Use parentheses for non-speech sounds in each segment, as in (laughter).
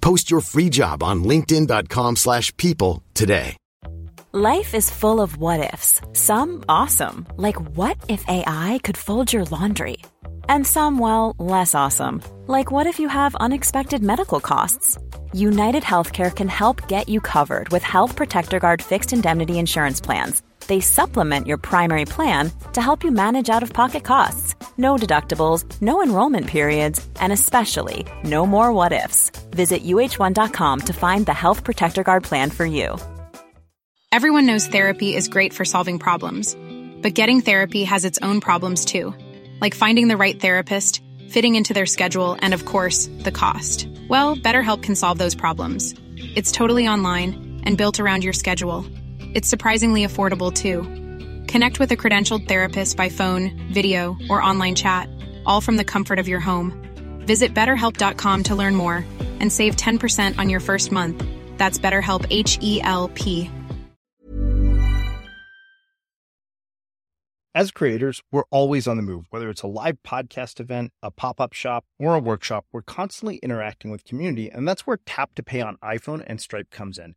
Post your free job on linkedin.com/people slash people today. Life is full of what ifs. Some awesome, like what if AI could fold your laundry? And some well, less awesome, like what if you have unexpected medical costs? United Healthcare can help get you covered with Health Protector Guard fixed indemnity insurance plans. They supplement your primary plan to help you manage out of pocket costs. No deductibles, no enrollment periods, and especially no more what ifs. Visit uhone.com to find the Health Protector Guard plan for you. Everyone knows therapy is great for solving problems, but getting therapy has its own problems too, like finding the right therapist, fitting into their schedule, and of course, the cost. Well, BetterHelp can solve those problems. It's totally online and built around your schedule. It's surprisingly affordable too. Connect with a credentialed therapist by phone, video, or online chat, all from the comfort of your home. Visit betterhelp.com to learn more and save 10% on your first month. That's BetterHelp H E L P. As creators, we're always on the move. Whether it's a live podcast event, a pop up shop, or a workshop, we're constantly interacting with community, and that's where Tap to Pay on iPhone and Stripe comes in.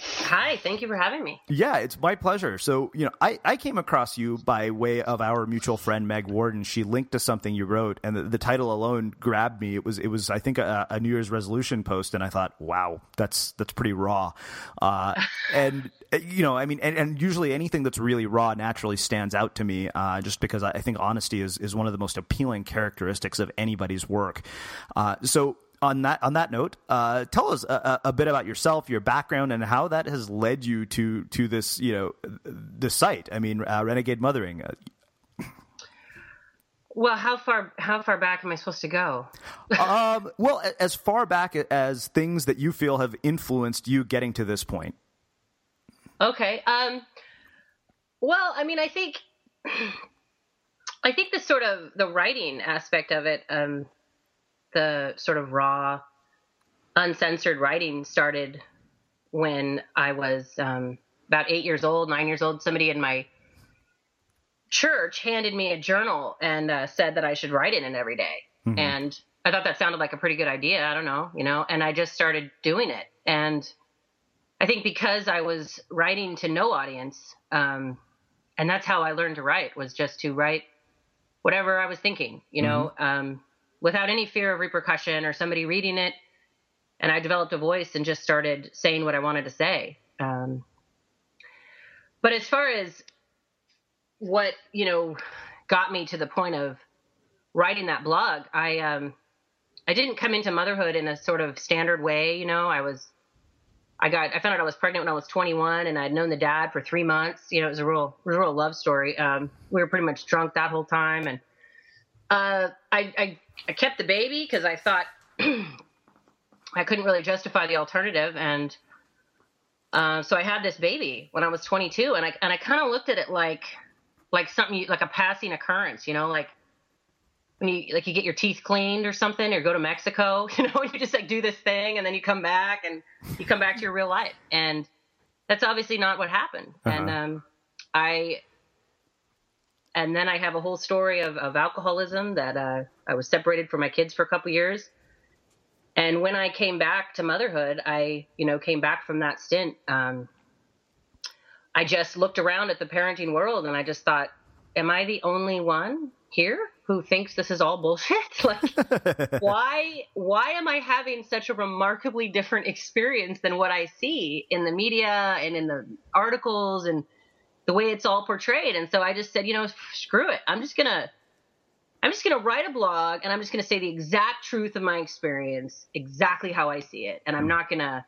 Hi, thank you for having me. Yeah, it's my pleasure. So, you know, I, I came across you by way of our mutual friend Meg Warden. She linked to something you wrote, and the, the title alone grabbed me. It was it was I think a, a, New Year's resolution post, and I thought, wow, that's that's pretty raw. Uh, (laughs) and you know, I mean, and, and, usually anything that's really raw naturally stands out to me, uh, just because I think honesty is is one of the most appealing characteristics of anybody's work. Uh, so on that on that note, uh, tell us a, a, bit about yourself, your background, and how that has led you to to this you know the site. I mean, uh, Renegade Mothering. Well, how far how far back am I supposed to go? (laughs) um, well, as far back as things that you feel have influenced you getting to this point. Okay. Um, well, I mean, I think (clears throat) I think the sort of the writing aspect of it. Um, the sort of raw, uncensored writing started when I was um, about eight years old, nine years old. Somebody in my church handed me a journal and uh, said that I should write in it every day. Mm-hmm. And I thought that sounded like a pretty good idea. I don't know, you know, and I just started doing it. And I think because I was writing to no audience, um, and that's how I learned to write was just to write whatever I was thinking, you know. Mm-hmm. Um, without any fear of repercussion or somebody reading it. And I developed a voice and just started saying what I wanted to say. Um, but as far as what, you know, got me to the point of writing that blog, I, um, I didn't come into motherhood in a sort of standard way. You know, I was, I got, I found out I was pregnant when I was 21 and I'd known the dad for three months. You know, it was a real, real love story. Um, we were pretty much drunk that whole time. And, uh, I, I I kept the baby because I thought (clears throat) I couldn't really justify the alternative, and uh, so I had this baby when I was 22, and I and I kind of looked at it like like something like a passing occurrence, you know, like when you like you get your teeth cleaned or something, or go to Mexico, (laughs) you know, and you just like do this thing, and then you come back and you come back to your real life, and that's obviously not what happened, uh-huh. and um, I and then I have a whole story of, of alcoholism that uh, I was separated from my kids for a couple years. And when I came back to motherhood, I, you know, came back from that stint. Um, I just looked around at the parenting world and I just thought, am I the only one here who thinks this is all bullshit? (laughs) like, (laughs) why, why am I having such a remarkably different experience than what I see in the media and in the articles and the way it's all portrayed. And so I just said, you know, screw it. I'm just gonna I'm just gonna write a blog and I'm just gonna say the exact truth of my experience, exactly how I see it. And I'm not gonna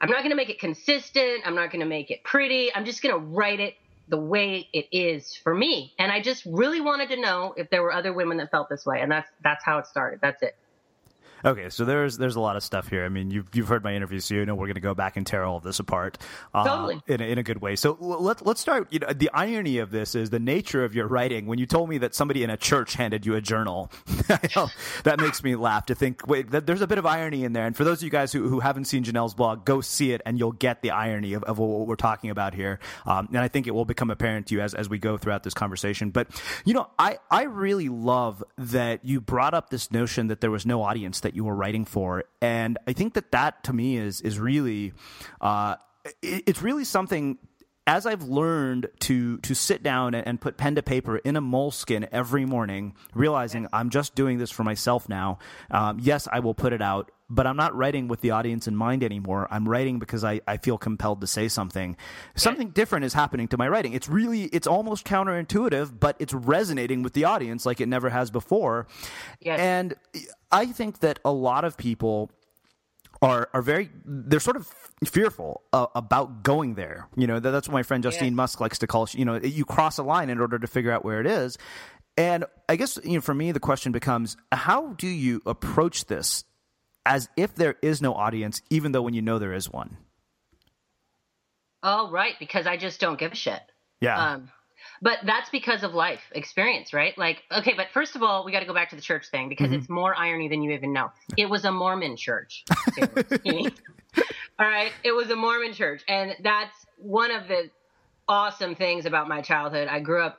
I'm not gonna make it consistent. I'm not gonna make it pretty. I'm just gonna write it the way it is for me. And I just really wanted to know if there were other women that felt this way. And that's that's how it started. That's it. Okay, so there's there's a lot of stuff here. I mean, you've you've heard my interview, so you know we're going to go back and tear all of this apart uh, totally. in a, in a good way. So let's let's start. You know, the irony of this is the nature of your writing. When you told me that somebody in a church handed you a journal, (laughs) that makes me laugh to think. Wait, that, there's a bit of irony in there. And for those of you guys who, who haven't seen Janelle's blog, go see it, and you'll get the irony of, of what we're talking about here. Um, and I think it will become apparent to you as as we go throughout this conversation. But you know, I I really love that you brought up this notion that there was no audience that you were writing for. And I think that that to me is is really uh, it's really something as I've learned to to sit down and, and, put pen to paper in a Moleskine every morning, realizing I'm just doing this for myself now. Um, yes, I will put it out, but I'm not writing with the audience in mind anymore. I'm writing because I, I feel compelled to say something. Something different is happening to my writing. It's really it's almost counterintuitive, but it's resonating with the audience like it never has before. Yes. And I think that a lot of people are are very they're sort of fearful uh, about going there. You know, that's what my friend Justine yeah. Musk likes to call. You know, you cross a line in order to figure out where it is. And I guess you know, for me, the question becomes: How do you approach this as if there is no audience, even though when you know there is one? Oh, right, because I just don't give a shit. Yeah. Um, but that's because of life experience, right? Like, okay, but first of all, we got to go back to the church thing because mm-hmm. it's more irony than you even know. It was a Mormon church. (laughs) (laughs) all right, it was a Mormon church, and that's one of the awesome things about my childhood. I grew up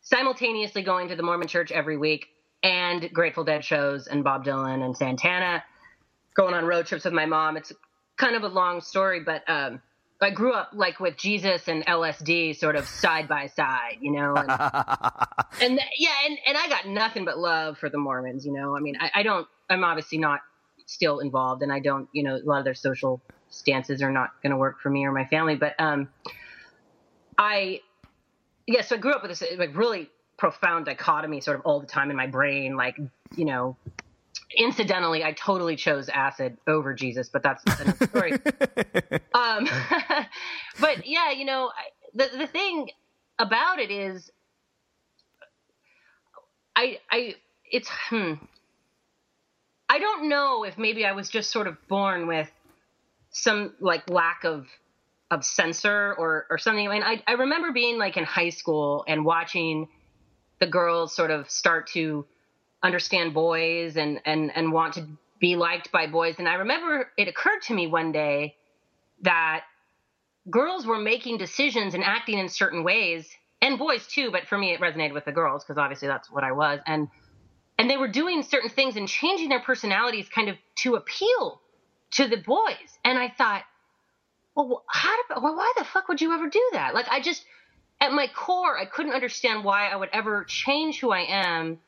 simultaneously going to the Mormon church every week and Grateful Dead shows and Bob Dylan and Santana, going on road trips with my mom. It's kind of a long story, but um, I grew up like with Jesus and LSD sort of side by side, you know. And, (laughs) and yeah, and, and I got nothing but love for the Mormons, you know. I mean, I, I don't, I'm obviously not still involved and I don't, you know, a lot of their social stances are not going to work for me or my family, but um, I, yeah, so I grew up with this like really profound dichotomy sort of all the time in my brain, like, you know, incidentally, I totally chose acid over Jesus, but that's another story. (laughs) um, (laughs) but yeah, you know, the the thing about it is, I I it's hmm. I don't know if maybe I was just sort of born with some like lack of of censor or or something. I mean, I I remember being like in high school and watching the girls sort of start to understand boys and and and want to be liked by boys. And I remember it occurred to me one day that girls were making decisions and acting in certain ways, and boys too. But for me, it resonated with the girls because obviously that's what I was. And and they were doing certain things and changing their personalities kind of to appeal to the boys. And I thought, well, how did, well, why the fuck would you ever do that? Like, I just, at my core, I couldn't understand why I would ever change who I am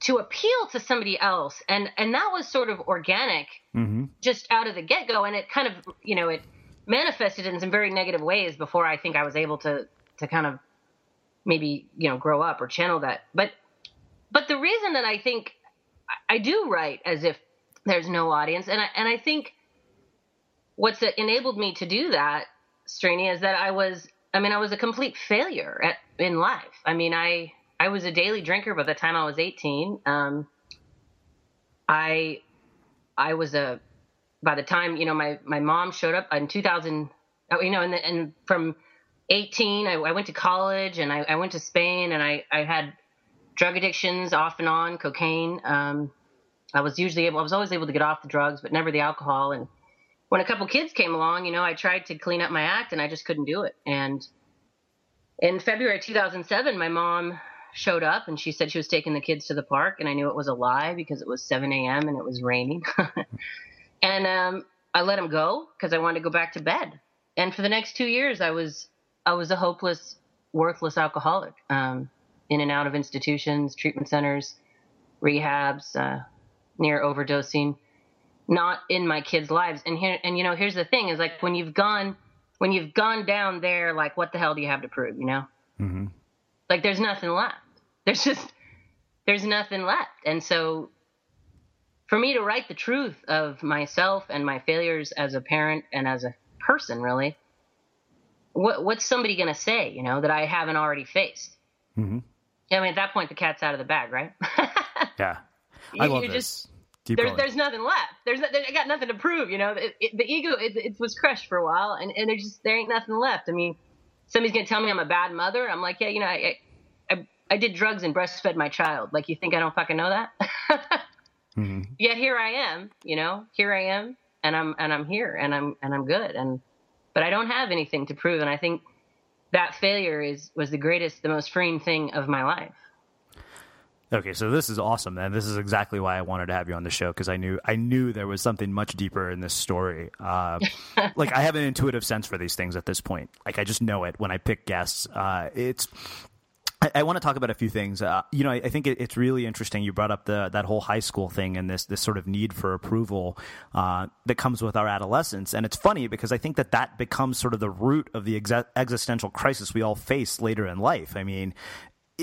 to appeal to somebody else. And and that was sort of organic mm-hmm. just out of the get-go. And it kind of you know it manifested in some very negative ways before i think i was able to to kind of maybe you know grow up or channel that. But but the reason that i think i do write as if there's no audience. And i and i think what's enabled me to do that Srini, is that i was i mean i was a complete failure at in life. I mean i I was a daily drinker by the time I was 18. Um, I I was a by the time you know my my mom showed up in 2000. You know, and the, and from 18, I, I, went to college and I, I, went to Spain and I I had drug addictions off and on, cocaine. Um, I was usually able, I was always able to get off the drugs, but never the alcohol. And when a couple kids came along, you know, I tried to clean up my act and I just couldn't do it. And in February 2007, my mom showed up and she said she was taking the kids to the park and I knew it was a lie because it was 7 a.m. and it was raining. (laughs) and um, I let him go because I wanted to go back to bed. And for the next two years, I was I was a hopeless, worthless alcoholic, um, in and out of institutions, treatment centers, rehabs, uh, near overdosing, not in my kids' lives. And here, and you know, here's the thing: is like when you've gone, when you've gone down there, like what the hell do you have to prove? You know, mm-hmm. like there's nothing left. There's just there's nothing left. And so for me to write the truth of myself and my failures as a parent and as a person, really, what what's somebody going to say, you know, that I haven't already faced? Mm-hmm. I mean, at that point, the cat's out of the bag, right? (laughs) yeah, I love this. Just, there's, there's nothing left. There's I got nothing to prove. You know, it, it, the ego it, it, was crushed for a while, and and there's just there ain't nothing left. I mean, somebody's gonna tell me I'm a bad mother. I'm like, yeah, you know, I, I did drugs and breastfed my child. Like, you think I don't fucking know that? (laughs) mm-hmm. Yet here I am, you know, here I am, and I'm and I'm here, and I'm and I'm good, and but I don't have anything to prove, and I think that failure is was the greatest, the most freeing thing of my life. Okay, so this is awesome, and this is exactly why I wanted to have you on the show because I knew I knew there was something much deeper in this story. Uh, (laughs) like I have an intuitive sense for these things at this point. Like I just know it when I pick guests. Uh, it's I, want to talk about a few things. Uh, you know, I, I think it, it's really interesting. You brought up the that whole high school thing and this this sort of need for approval uh, that comes with our adolescence. And it's funny because I think that that becomes sort of the root of the ex- existential crisis we all face later in life. I mean,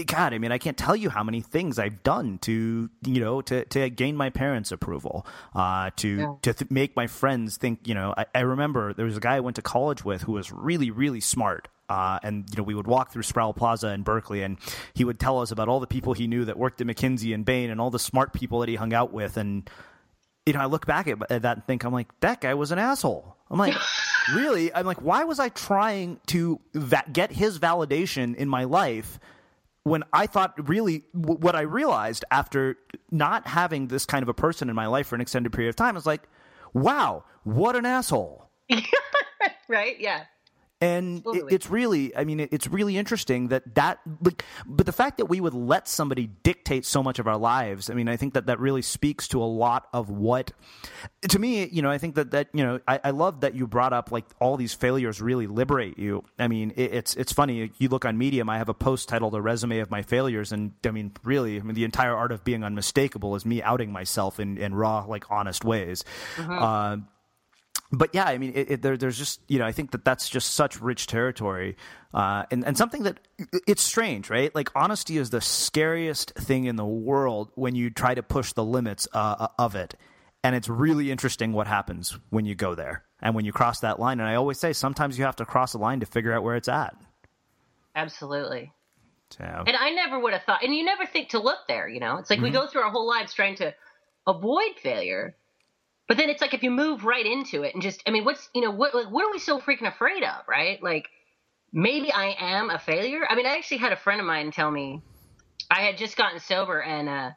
God, I mean, I can't tell you how many things I've done to, you know, to, to gain my parents' approval, uh, to yeah. to th- make my friends think. You know, I, I, remember there was a guy I went to college with who was really, really smart, uh, and you know, we would walk through Sproul Plaza in Berkeley, and he would tell us about all the people he knew that worked at McKinsey and Bain, and all the smart people that he hung out with. And you know, I look back at, at that and think, I'm like, that guy was an asshole. I'm like, (laughs) really? I'm like, why was I trying to va- get his validation in my life? when I thought really what I realized after not having this kind of a person in my life for an extended period of time is like, wow, what an asshole. (laughs) right? Yeah and it, it's really i mean it, it's really interesting that that like, but the fact that we would let somebody dictate so much of our lives i mean i think that that really speaks to a lot of what to me you know i think that that you know i, I love that you brought up like all these failures really liberate you. I mean it, it's it's funny you look on medium i have a post titled a resume of my failures and i mean really i mean the entire art of being unmistakable is me outing myself in, in raw like honest ways. Uh-huh. uh, but yeah, I mean, it, it, there, there's just you know, I think that that's just such rich territory, uh, and and something that it's strange, right? Like honesty is the scariest thing in the world when you try to push the limits uh, uh, of it, and it's really interesting what happens when you go there and when you cross that line. And I always say sometimes you have to cross a line to figure out where it's at. Absolutely. So. And I never would have thought, and you never think to look there. You know, it's like mm-hmm. we go through our whole lives trying to avoid failure but then it's like if you move right into it and just, I mean, what's, you know, what, like, what are we so freaking afraid of, right? Like, maybe I am a failure. I mean, I actually had a friend of mine tell me I had just gotten sober and, uh,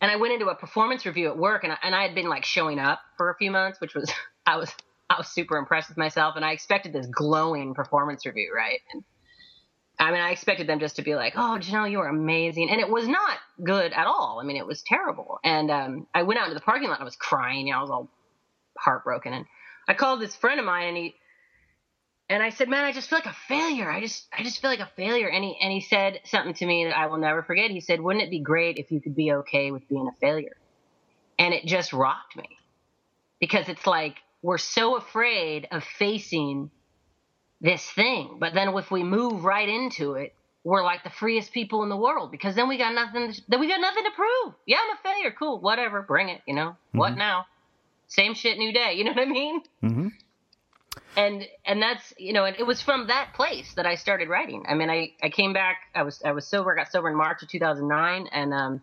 and I went into a performance review at work and I, and I had been like showing up for a few months, which was, (laughs) I was, I was super impressed with myself and I expected this glowing performance review, right? And I mean, I expected them just to be like, "Oh, Janelle, you are amazing," and it was not good at all. I mean, it was terrible. And um, I went out into the parking lot. and I was crying. You know, I was all heartbroken. And I called this friend of mine, and he and I said, "Man, I just feel like a failure. I just I just feel like a failure." And he and he said something to me that I will never forget. He said, "Wouldn't it be great if you could be okay with being a failure?" And it just rocked me because it's like we're so afraid of facing this thing. But then if we move right into it, we're like the freest people in the world because then we got nothing. To, then we got nothing to prove. Yeah, I'm a failure. Cool, whatever. Bring it. You know mm-hmm. what now? Same shit, new day. You know what I mean? Mm-hmm. And and that's you know, and it was from that place that I started writing. I mean, I I came back. I was I was sober. I got sober in March of 2009, and um,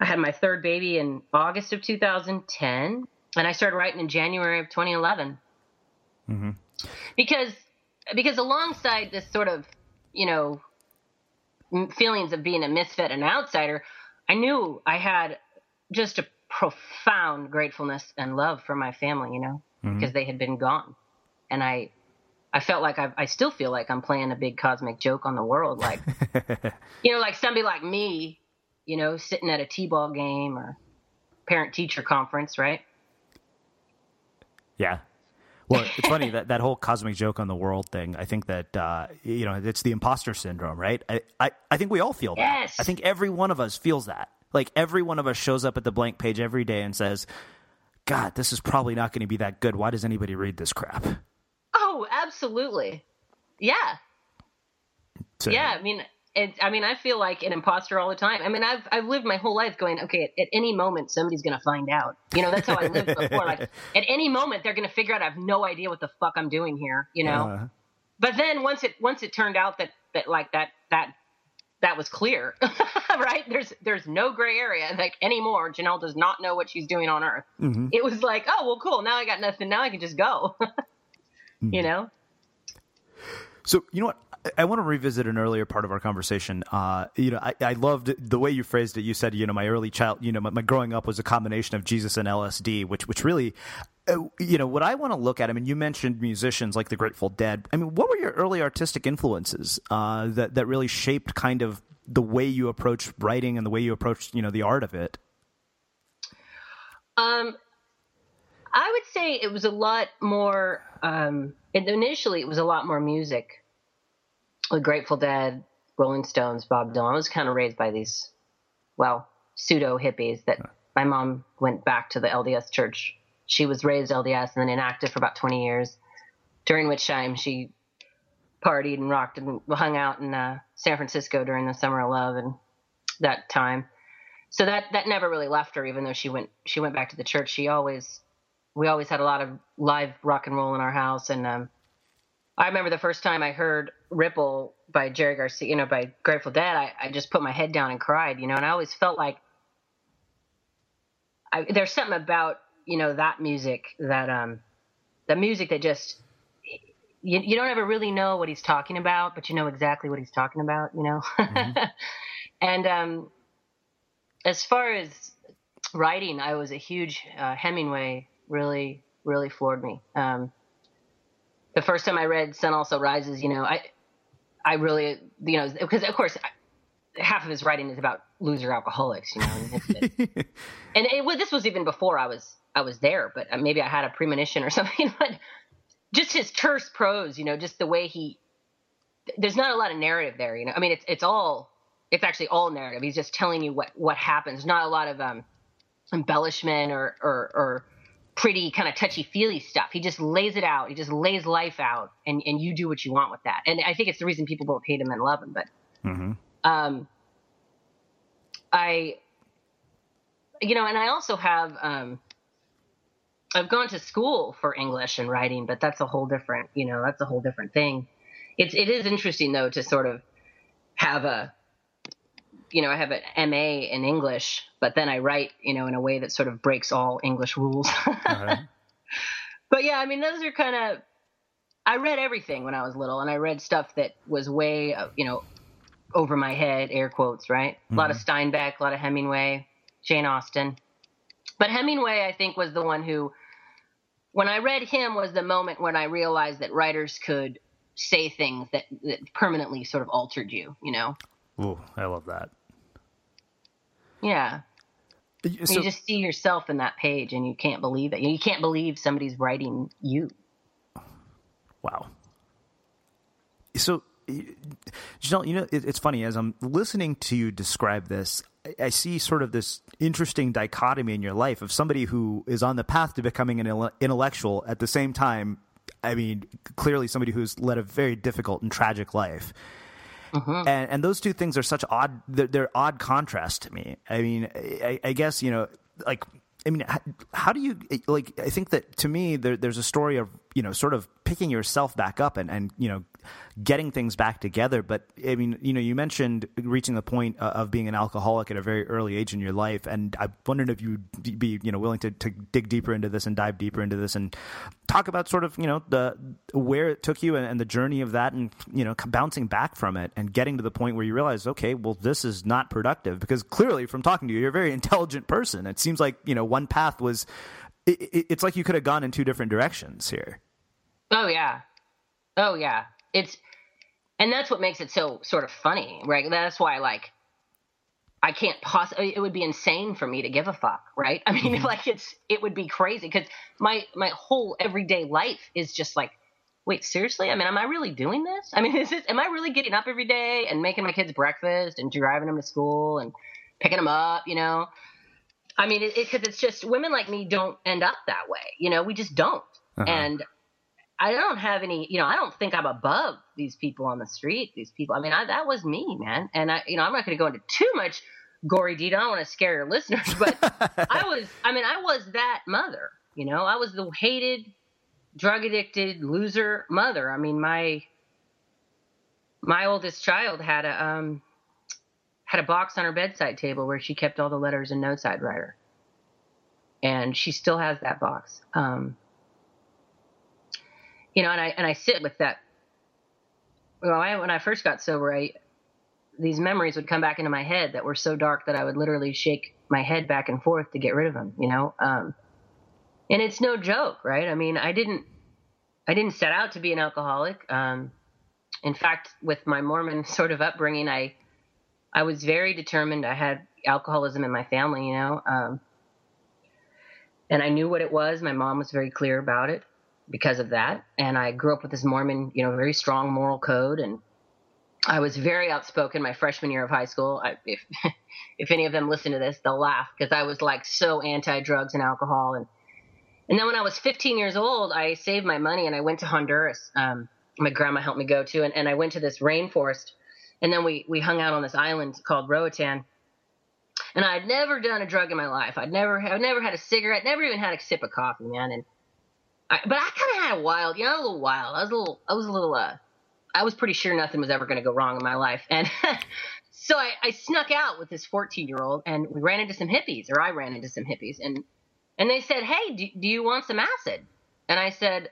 I had my third baby in August of 2010, and I started writing in January of 2011. Mm-hmm because because alongside this sort of you know feelings of being a misfit and outsider, I knew I had just a profound gratefulness and love for my family, you know, mm-hmm. because they had been gone, and I. I felt like I, I still feel like I'm playing a big cosmic joke on the world, like (laughs) you know, like somebody like me, you know, sitting at a t-ball game or parent teacher conference, right? Yeah, well, it's funny that that whole cosmic joke on the world thing. I think that uh, you know it's the imposter syndrome, right? I, I, I think we all feel that. Yes. I think every one of us feels that. Like every one of us shows up at the blank page every day and says, "God, this is probably not going to be that good. Why does anybody read this crap?" Oh, absolutely. Yeah. So, yeah, I mean, it, I mean, I feel like an imposter all the time. I mean, I've I've lived my whole life going, okay, at, at any moment somebody's gonna find out. You know, that's how I lived (laughs) before. Like, at any moment they're gonna figure out I have no idea what the fuck I'm doing here. You know. Uh. But then once it once it turned out that that like that that that was clear, (laughs) right? There's there's no gray area like anymore. Janelle does not know what she's doing on Earth. Mm-hmm. It was like, oh well, cool. Now I got nothing. Now I can just go. (laughs) mm-hmm. You know. So you know what? I want to revisit an earlier part of our conversation. Uh, you know, I, I, loved the way you phrased it. You said, you know, my early child, you know, my, my growing up was a combination of Jesus and LSD, which, which really, uh, you know, what I want to look at. I mean, you mentioned musicians like the Grateful Dead. I mean, what were your early artistic influences uh, that that really shaped kind of the way you approach writing and the way you approach, you know, the art of it? Um, I would say it was a lot more. Um, initially, it was a lot more music the Grateful Dead, Rolling Stones, Bob Dylan. I was kind of raised by these, well, pseudo hippies that my mom went back to the LDS church. She was raised LDS and then inactive for about 20 years, during which time she partied and rocked and hung out in uh, San Francisco during the summer of love and that time. So that that never really left her, even though she went she went back to the church. She always we always had a lot of live rock and roll in our house, and um, I remember the first time I heard Ripple by Jerry Garcia, you know, by Grateful Dead, I, I just put my head down and cried, you know, and I always felt like I, there's something about, you know, that music that, um, the music that just, you, you don't ever really know what he's talking about, but you know exactly what he's talking about, you know? Mm-hmm. (laughs) and, um, as far as writing, I was a huge, uh, Hemingway really, really floored me. Um, the first time I read Sun Also Rises, you know, I I really, you know, because of course half of his writing is about loser alcoholics, you know, and, (laughs) and it, well, this was even before I was I was there, but uh, maybe I had a premonition or (laughs) something. But just his terse prose, you know, just the way he there's not a lot of narrative there, you know. I mean, it's it's all it's actually all narrative. He's just telling you what what happens. Not a lot of um, embellishment or or, or pretty kind of touchy feely stuff. He just lays it out. He just lays life out, and and you do what you want with that. And I think it's the reason people both hate him and love him. But mm-hmm. um, I, you know, and I also have um, I've gone to school for English and writing, but that's a whole different, you know, that's a whole different thing. It's it is interesting though to sort of have a you know, I have an MA in English, but then I write, you know, in a way that sort of breaks all English rules. (laughs) uh-huh. But yeah, I mean, those are kind of. I read everything when I was little, and I read stuff that was way, uh, you know, over my head, air quotes, right? Mm-hmm. A lot of mm-hmm. Steinbeck, a lot of Hemingway, Jane Austen. But Hemingway, I think, was the one who, when I read him, was the moment when I realized that writers could say things that, that permanently sort of altered you, you know? Ooh, I love that. Yeah. So, you just see yourself in that page and you can't believe it. You can't believe somebody's writing you. Wow. So, Janelle, you know, it, it's funny as I'm listening to you describe this, I, I, see sort of this interesting dichotomy in your life of somebody who is on the path to becoming an intellectual at the same time. I mean, clearly somebody who's led a very difficult and tragic life. Uh-huh. And, and those two things are such odd, they're, they're odd contrast to me. I mean, I, I guess, you know, like, I mean, how, how, do you like? I think that to me, there, there's a story of you know, sort of picking yourself back up and, and you know, getting things back together. But I mean, you know, you mentioned reaching the point uh, of being an alcoholic at a very early age in your life, and I wondered if you'd be, you know, willing to, to dig deeper into this and dive deeper into this and talk about sort of, you know, the where it took you and, and the journey of that, and you know, bouncing back from it and getting to the point where you realize, okay, well, this is not productive because clearly, from talking to you, you're a very intelligent person. It seems like you know one path was. It, it's like you could have gone in two different directions here. Oh yeah. Oh yeah. It's and that's what makes it so sort of funny, right? That's why like I can't possibly it would be insane for me to give a fuck, right? I mean, (laughs) mm-hmm. like it's it would be crazy cuz my my whole everyday life is just like wait, seriously? I mean, am I really doing this? I mean, (laughs) is this am I really getting up every day and making my kids breakfast and driving them to school and picking them up, you know? I mean, it, it, cause it's just women like me don't end up that way. You know, we just don't. Uh-huh. And I don't have any, you know, I don't think I'm above these people on the street. These people, I mean, I, that was me, man. And I, you know, I'm not going to go into too much gory detail. I don't want to scare your listeners, but (laughs) I was, I mean, I was that mother. You know, I was the hated, drug addicted loser mother. I mean, my my oldest child had a um had a box on her bedside table where she kept all the letters and notes I'd write her, and she still has that box. Um, you know, and I and I sit with that. Well, I, when I first got sober, I these memories would come back into my head that were so dark that I would literally shake my head back and forth to get rid of them. You know, um, and it's no joke, right? I mean, I didn't I didn't set out to be an alcoholic. Um, in fact, with my Mormon (laughs) sort of upbringing, I I was very determined. I had alcoholism in my family, you know, um, and I knew what it was. My mom was very clear about it because of that. And I grew up with this Mormon, you know, very strong moral code. And I was very outspoken my freshman year of high school. I, if (laughs) if any of them listen to this, they'll laugh because I was like so anti drugs and alcohol. And and then when I was 15 years old, I saved my money and I went to Honduras. Um, my grandma helped me go to, and, and I went to this rainforest. And then we we hung out on this island called Roatan. And I'd never done a drug in my life. I'd never I'd never had a cigarette, never even had a sip of coffee, man. And I, but I kind of had a wild, you know, a little wild. I was a little, I was a little, uh, I was pretty sure nothing was ever going to go wrong in my life. (laughs) And so I, I snuck out with this 14 year old and we ran into some hippies or I ran into some hippies and, and they said, Hey, do, do you want some acid? And I said,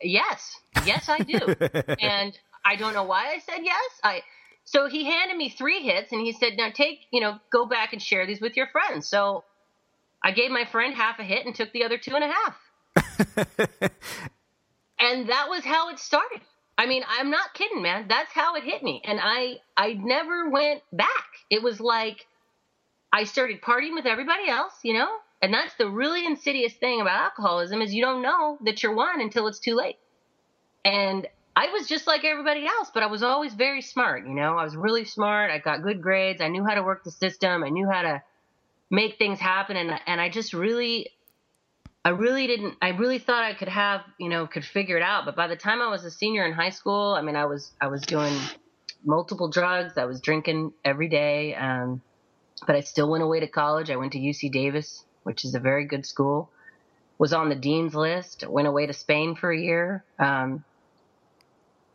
yes, yes, I do. (laughs) and I don't know why I said yes. I, so he handed me three hits and he said, now take, you know, go back and share these with your friends. So I gave my friend half a hit and took the other two and a half. (laughs) and that was how it started. I mean, I'm not kidding, man. That's how it hit me. And I I never went back. It was like I started partying with everybody else, you know? And that's the really insidious thing about alcoholism is you don't know that you're one until it's too late. And I was just like everybody else, but I was always very smart, you know? I was really smart. I got good grades. I knew how to work the system. I knew how to make things happen and and I just really I really didn't I really thought I could have, you know, could figure it out, but by the time I was a senior in high school, I mean, I was I was doing multiple drugs. I was drinking every day. Um, but I still went away to college. I went to UC Davis, which is a very good school. Was on the dean's list. Went away to Spain for a year. Um,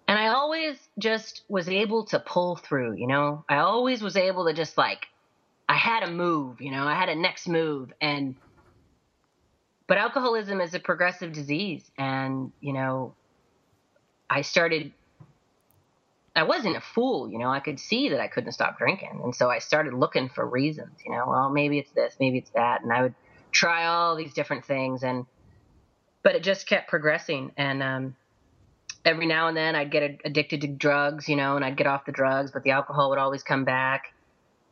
and I always just was able to pull through, you know? I always was able to just like, I had a move, you know? I had a next move. And, but alcoholism is a progressive disease. And, you know, I started I wasn't a fool, you know. I could see that I couldn't stop drinking, and so I started looking for reasons. You know, well, maybe it's this, maybe it's that, and I would try all these different things, and but it just kept progressing. And um, every now and then, I'd get addicted to drugs, you know, and I'd get off the drugs, but the alcohol would always come back,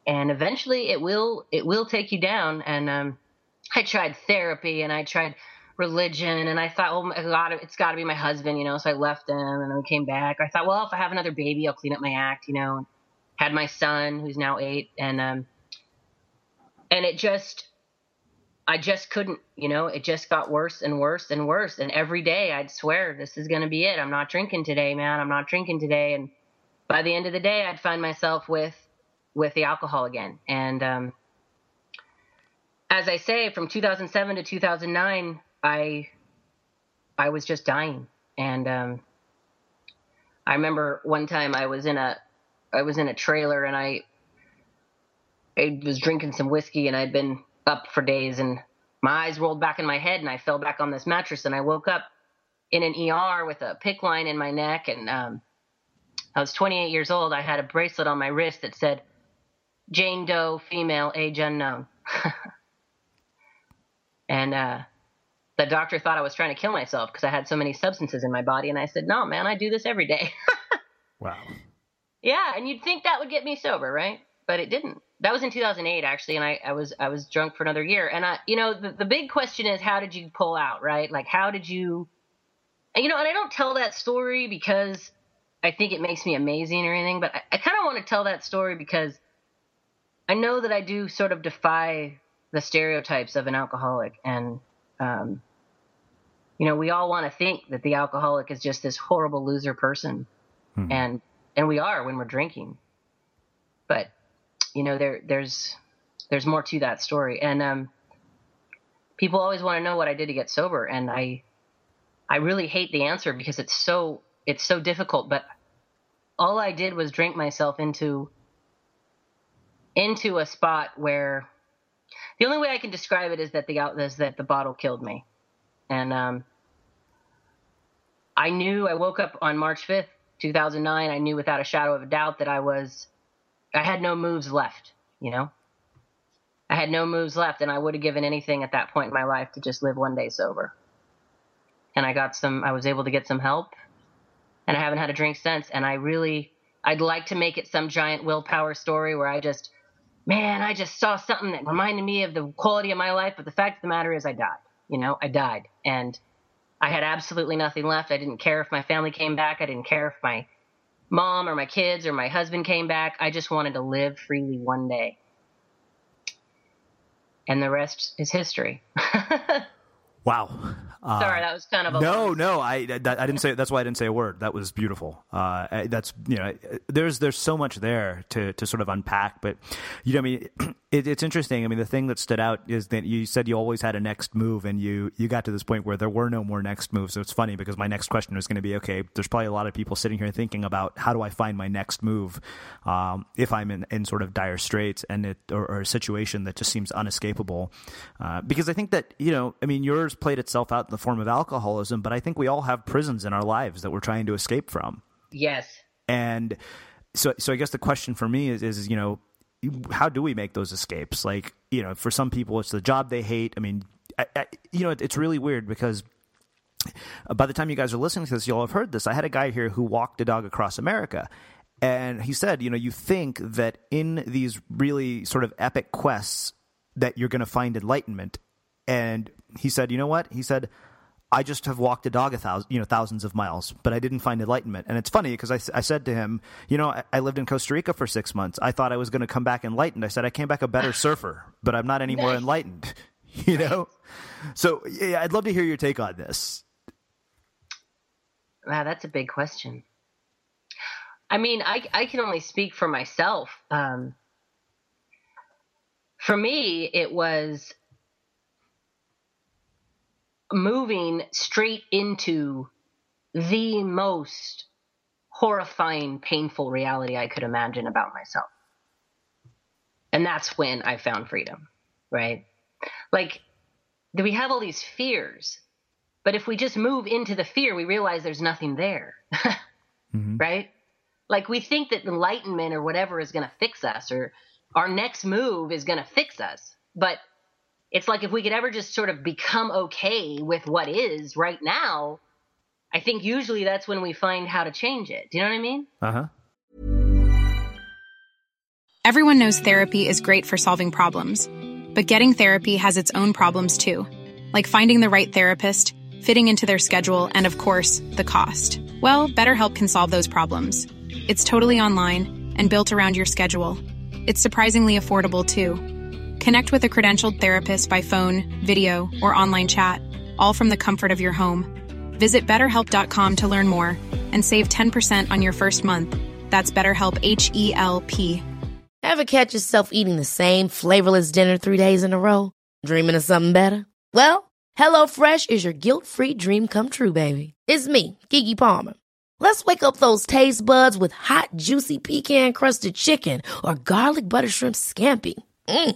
and eventually, it will it will take you down. And um, I tried therapy, and I tried religion. And I thought, oh my God, it's got to be my husband, you know. So I left him and then came back. I thought, well, if I have another baby, I'll clean up my act, you know. Had my son, who's now eight, and um, and it just, I just couldn't, you know. It just got worse and worse and worse. And every day, I'd swear, this is gonna be it. I'm not drinking today, man. I'm not drinking today. And by the end of the day, I'd find myself with with the alcohol again. And um, as I say, from 2007 to 2009, I I was just dying, and um, I remember one time I was in a I was in a trailer and I I was drinking some whiskey and I'd been up for days and my eyes rolled back in my head and I fell back on this mattress and I woke up in an ER with a PICC line in my neck and um, I was 28 years old. I had a bracelet on my wrist that said Jane Doe, female, age unknown. (laughs) and uh, the doctor thought I was trying to kill myself because I had so many substances in my body. And I said, no, man, I do this every day. (laughs) wow. Yeah. And you'd think that would get me sober, right? But it didn't. That was in 2008, actually. And I, I was, I was drunk for another year. And I, you know, the, the big question is, how did you pull out, right? Like, how did you, you know, and I don't tell that story because I think it makes me amazing or anything, but I, I kind of want to tell that story because I know that I do sort of defy the stereotypes of an alcoholic and, um, you know, we all want to think that the alcoholic is just this horrible loser person, hmm. and and we are when we're drinking. But you know, there there's there's more to that story, and um, people always want to know what I did to get sober, and I I really hate the answer because it's so it's so difficult. But all I did was drink myself into into a spot where the only way I can describe it is that the is that the bottle killed me, and um, I knew I woke up on March 5th, 2009. I knew without a shadow of a doubt that I was, I had no moves left, you know? I had no moves left, and I would have given anything at that point in my life to just live one day sober. And I got some, I was able to get some help, and I haven't had a drink since. And I really, I'd like to make it some giant willpower story where I just, man, I just saw something that reminded me of the quality of my life. But the fact of the matter is, I died. You know, I died. And I had absolutely nothing left. I didn't care if my family came back. I didn't care if my mom or my kids or my husband came back. I just wanted to live freely one day. And the rest is history. (laughs) wow. Uh, Sorry, that was kind of a no, no. I I didn't say that's why I didn't say a word. That was beautiful. Uh, that's you know, there's there's so much there to to sort of unpack. But you know, I mean, (clears throat) it, it's interesting. I mean, the thing that stood out is that you said you always had a next move, and you you got to this point where there were no more next moves. So it's funny because my next question was going to be, okay, there's probably a lot of people sitting here thinking about how do I find my next move um, if I'm in, in sort of dire straits and it or, or a situation that just seems unescapable. Uh, because I think that you know, I mean, yours played itself out in the form of alcoholism, but I think we all have prisons in our lives that we're trying to escape from. Yes. And so, so I guess the question for me is, is you know, how do we make those escapes? Like, you know, for some people, it's the job they hate. I mean, I, I, you know, it's really weird because by the time you guys are listening to this, you'll have heard this. I had a guy here who walked a dog across America. And he said, you know, you think that in these really sort of epic quests that you're going to find enlightenment. And he said, you know what? He said, I just have walked a dog a thousand, you know, thousands of miles, but I didn't find enlightenment. And it's funny because I, I said to him, you know, I, I lived in Costa Rica for six months. I thought I was going to come back enlightened. I said I came back a better (laughs) surfer, but I'm not any more enlightened. (laughs) You know, so yeah, I'd love to hear your take on this. Wow, that's a big question. I mean, I I can only speak for myself. Um, for me, it was moving straight into the most horrifying, painful reality I could imagine about myself. And that's when I found freedom, right? Like, do we have all these fears, but if we just move into the fear, we realize there's nothing there, (laughs) mm-hmm. right? Like, we think that enlightenment or whatever is going to fix us, or our next move is going to fix us. But it's like if we could ever just sort of become okay with what is right now, I think usually that's when we find how to change it. Do you know what I mean? Uh huh. Everyone knows therapy is great for solving problems, but getting therapy has its own problems too, like finding the right therapist, fitting into their schedule, and of course, the cost. Well, BetterHelp can solve those problems. It's totally online and built around your schedule. It's surprisingly affordable too. Connect with a credentialed therapist by phone, video, or online chat, all from the comfort of your home. Visit betterhelp.com to learn more and save 10% on your first month. That's BetterHelp H E L P. Ever catch yourself eating the same flavorless dinner three days in a row? Dreaming of something better? Well, HelloFresh is your guilt free dream come true, baby. It's me, Keke Palmer. Let's wake up those taste buds with hot, juicy pecan crusted chicken or garlic butter shrimp scampi. Mm.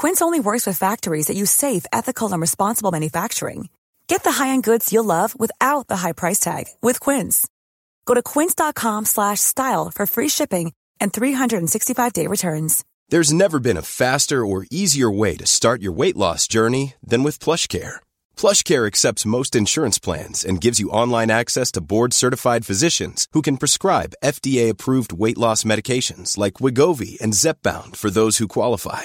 Quince only works with factories that use safe, ethical, and responsible manufacturing. Get the high-end goods you'll love without the high price tag with Quince. Go to quince.com/style for free shipping and 365-day returns. There's never been a faster or easier way to start your weight loss journey than with PlushCare. PlushCare accepts most insurance plans and gives you online access to board-certified physicians who can prescribe FDA-approved weight loss medications like Wegovy and Zepbound for those who qualify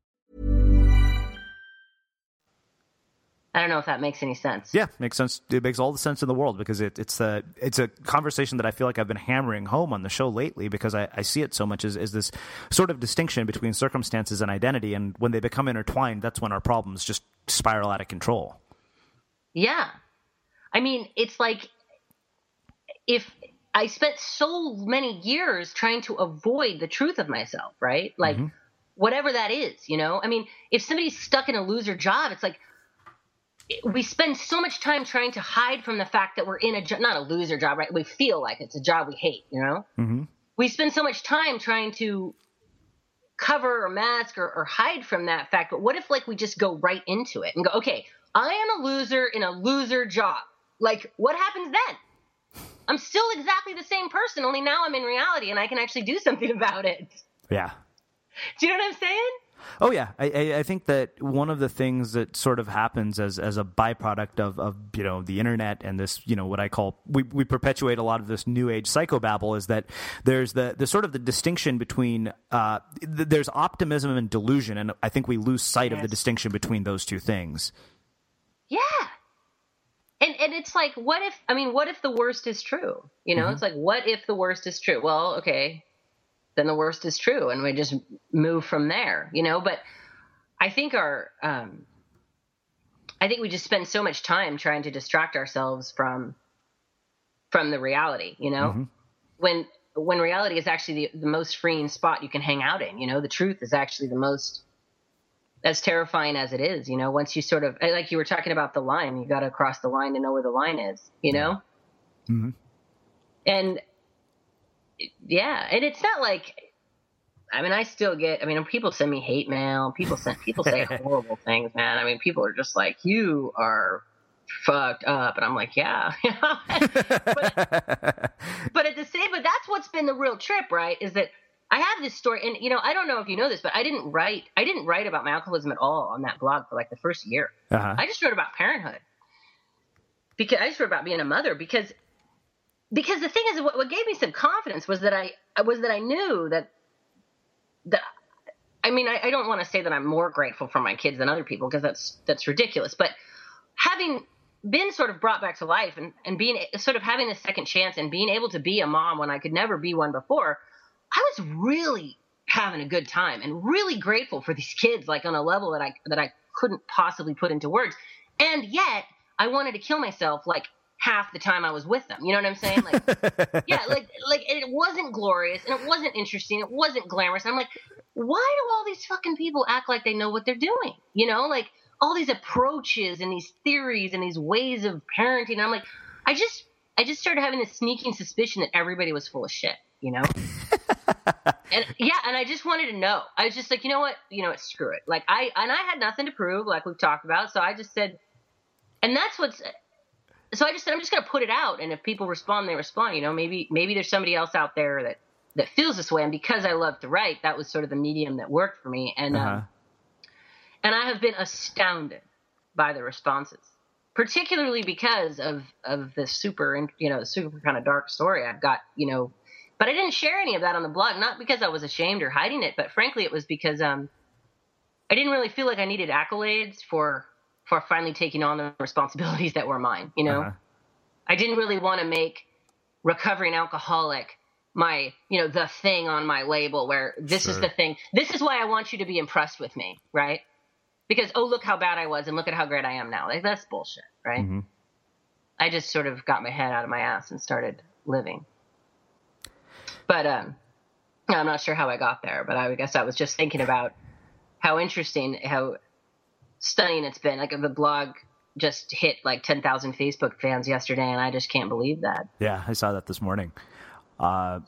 I don't know if that makes any sense. Yeah, makes sense. It makes all the sense in the world because it, it's a it's a conversation that I feel like I've been hammering home on the show lately because I, I see it so much as, as this sort of distinction between circumstances and identity, and when they become intertwined, that's when our problems just spiral out of control. Yeah, I mean, it's like if I spent so many years trying to avoid the truth of myself, right? Like. Mm-hmm. Whatever that is, you know? I mean, if somebody's stuck in a loser job, it's like, we spend so much time trying to hide from the fact that we're in a job, not a loser job, right? We feel like it's a job we hate, you know? Mm-hmm. We spend so much time trying to cover or mask or, or hide from that fact. But what if, like, we just go right into it and go, okay, I am a loser in a loser job. Like, what happens then? I'm still exactly the same person, only now I'm in reality and I can actually do something (laughs) about it. Yeah. Do you know what I'm saying? Oh yeah, I, I think that one of the things that sort of happens as as a byproduct of, of you know the internet and this you know what I call we, we perpetuate a lot of this new age psychobabble is that there's the the sort of the distinction between uh, th- there's optimism and delusion and I think we lose sight yes. of the distinction between those two things. Yeah. And and it's like what if I mean what if the worst is true? You know, mm-hmm. it's like what if the worst is true? Well, okay, then the worst is true and we just move from there you know? But i think our um i think we just spend so much time trying to distract ourselves from from the reality you know? Mm-hmm. when when reality is actually the, the most freeing spot you can hang out in you know? The truth is actually the most as terrifying as it is you know? Once you sort of like you were talking about the line you got to cross the line to know where the line is you know? Mm-hmm. and yeah, and it's not like I mean, I still get. I mean, people send me hate mail. People send people say (laughs) horrible things, man. I mean, people are just like, "You are fucked up," and I'm like, "Yeah." (laughs) but, but at the same, but that's what's been the real trip, right? Is that I have this story, and you know, I don't know if you know this, but I didn't write. I didn't write about my alcoholism at all on that blog for like the first year. Uh-huh. I just wrote about parenthood because I just wrote about being a mother because because the thing is, what, what gave me some confidence was that I was that I knew that that I mean, I, I don't want to say that I'm more grateful for my kids than other people because that's that's ridiculous. But having been sort of brought back to life and, and being sort of having a second chance and being able to be a mom when I could never be one before, I was really having a good time and really grateful for these kids, like on a level that I that I couldn't possibly put into words. And yet I wanted to kill myself like half the time I was with them. You know what I'm saying? Like, (laughs) yeah, like, like it wasn't glorious and it wasn't interesting. It wasn't glamorous. I'm like, why do all these fucking people act like they know what they're doing? You know, like all these approaches and these theories and these ways of parenting. I'm like, I just, I just started having this sneaking suspicion that everybody was full of shit. You know. (laughs) and yeah, and I just wanted to know. I was just like, you know what, you know what, screw it. Like I and I had nothing to prove, like we've talked about. So I just said, and that's what's so I just said I'm just going to put it out, and if people respond, they respond. You know, maybe maybe there's somebody else out there that that feels this way, and because I love to write, that was sort of the medium that worked for me, and um, uh-huh. um, and I have been astounded by the responses, particularly because of of the super you know super kind of dark story I've got you know, but I didn't share any of that on the blog, not because I was ashamed or hiding it, but frankly it was because um I didn't really feel like I needed accolades for for finally taking on the responsibilities that were mine. You know, uh-huh. I didn't really want to make recovering alcoholic my you know the thing on my label where this sure. is the thing this is why i want you to be impressed with me right because oh look how bad i was and look at how great i am now like that's bullshit right mm-hmm. i just sort of got my head out of my ass and started living but um i'm not sure how i got there but i guess i was just thinking about how interesting how stunning it's been. Like the blog just hit like 10,000 Facebook fans yesterday, and I just can't believe that. Yeah, I saw that this morning. Uh,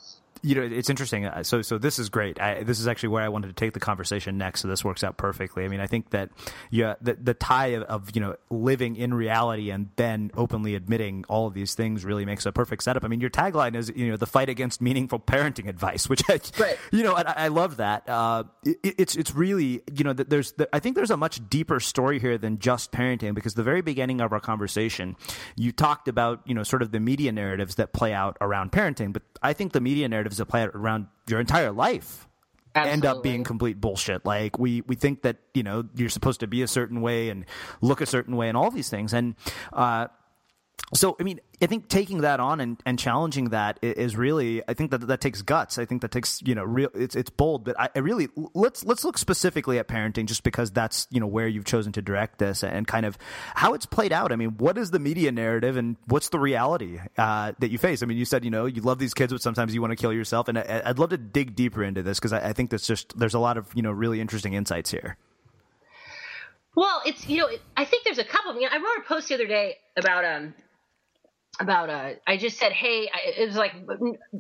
you know, it's interesting. Uh, so, so this is great. I, this is actually where I wanted to take the conversation next. So this works out perfectly. I mean, I think that yeah, the, the tie of, of, you know living in reality and then openly admitting all of these things really makes a perfect setup. I mean, your tagline is you know the fight against meaningful parenting advice, (laughs) which I, right. you know, I, I love that. Uh, it, it's it's really you know there's I think there's a much deeper story here than just parenting because the very beginning of our conversation, you talked about you know sort of the media narratives that play out around parenting, but I think the media narrative that play around your entire life Absolutely. end up being complete bullshit. Like we we think that you know you're supposed to be a certain way and look a certain way and all these things. And uh, so I mean, I think taking that on and, and challenging that is really, I think that that takes guts. I think that takes, you know, real, it's, it's bold, but I, I, really, let's, let's look specifically at parenting just because that's, you know, where you've chosen to direct this and kind of how it's played out. I mean, what is the media narrative and what's the reality, uh, that you face? I mean, you said, you know, you love these kids, but sometimes you want to kill yourself. And I, would love to dig deeper into this because I, I think that's just, there's a lot of, you know, really interesting insights here. Well, it's you know, I think there's a couple. Know, I wrote a post the other day about um about uh I just said, hey, I, it was like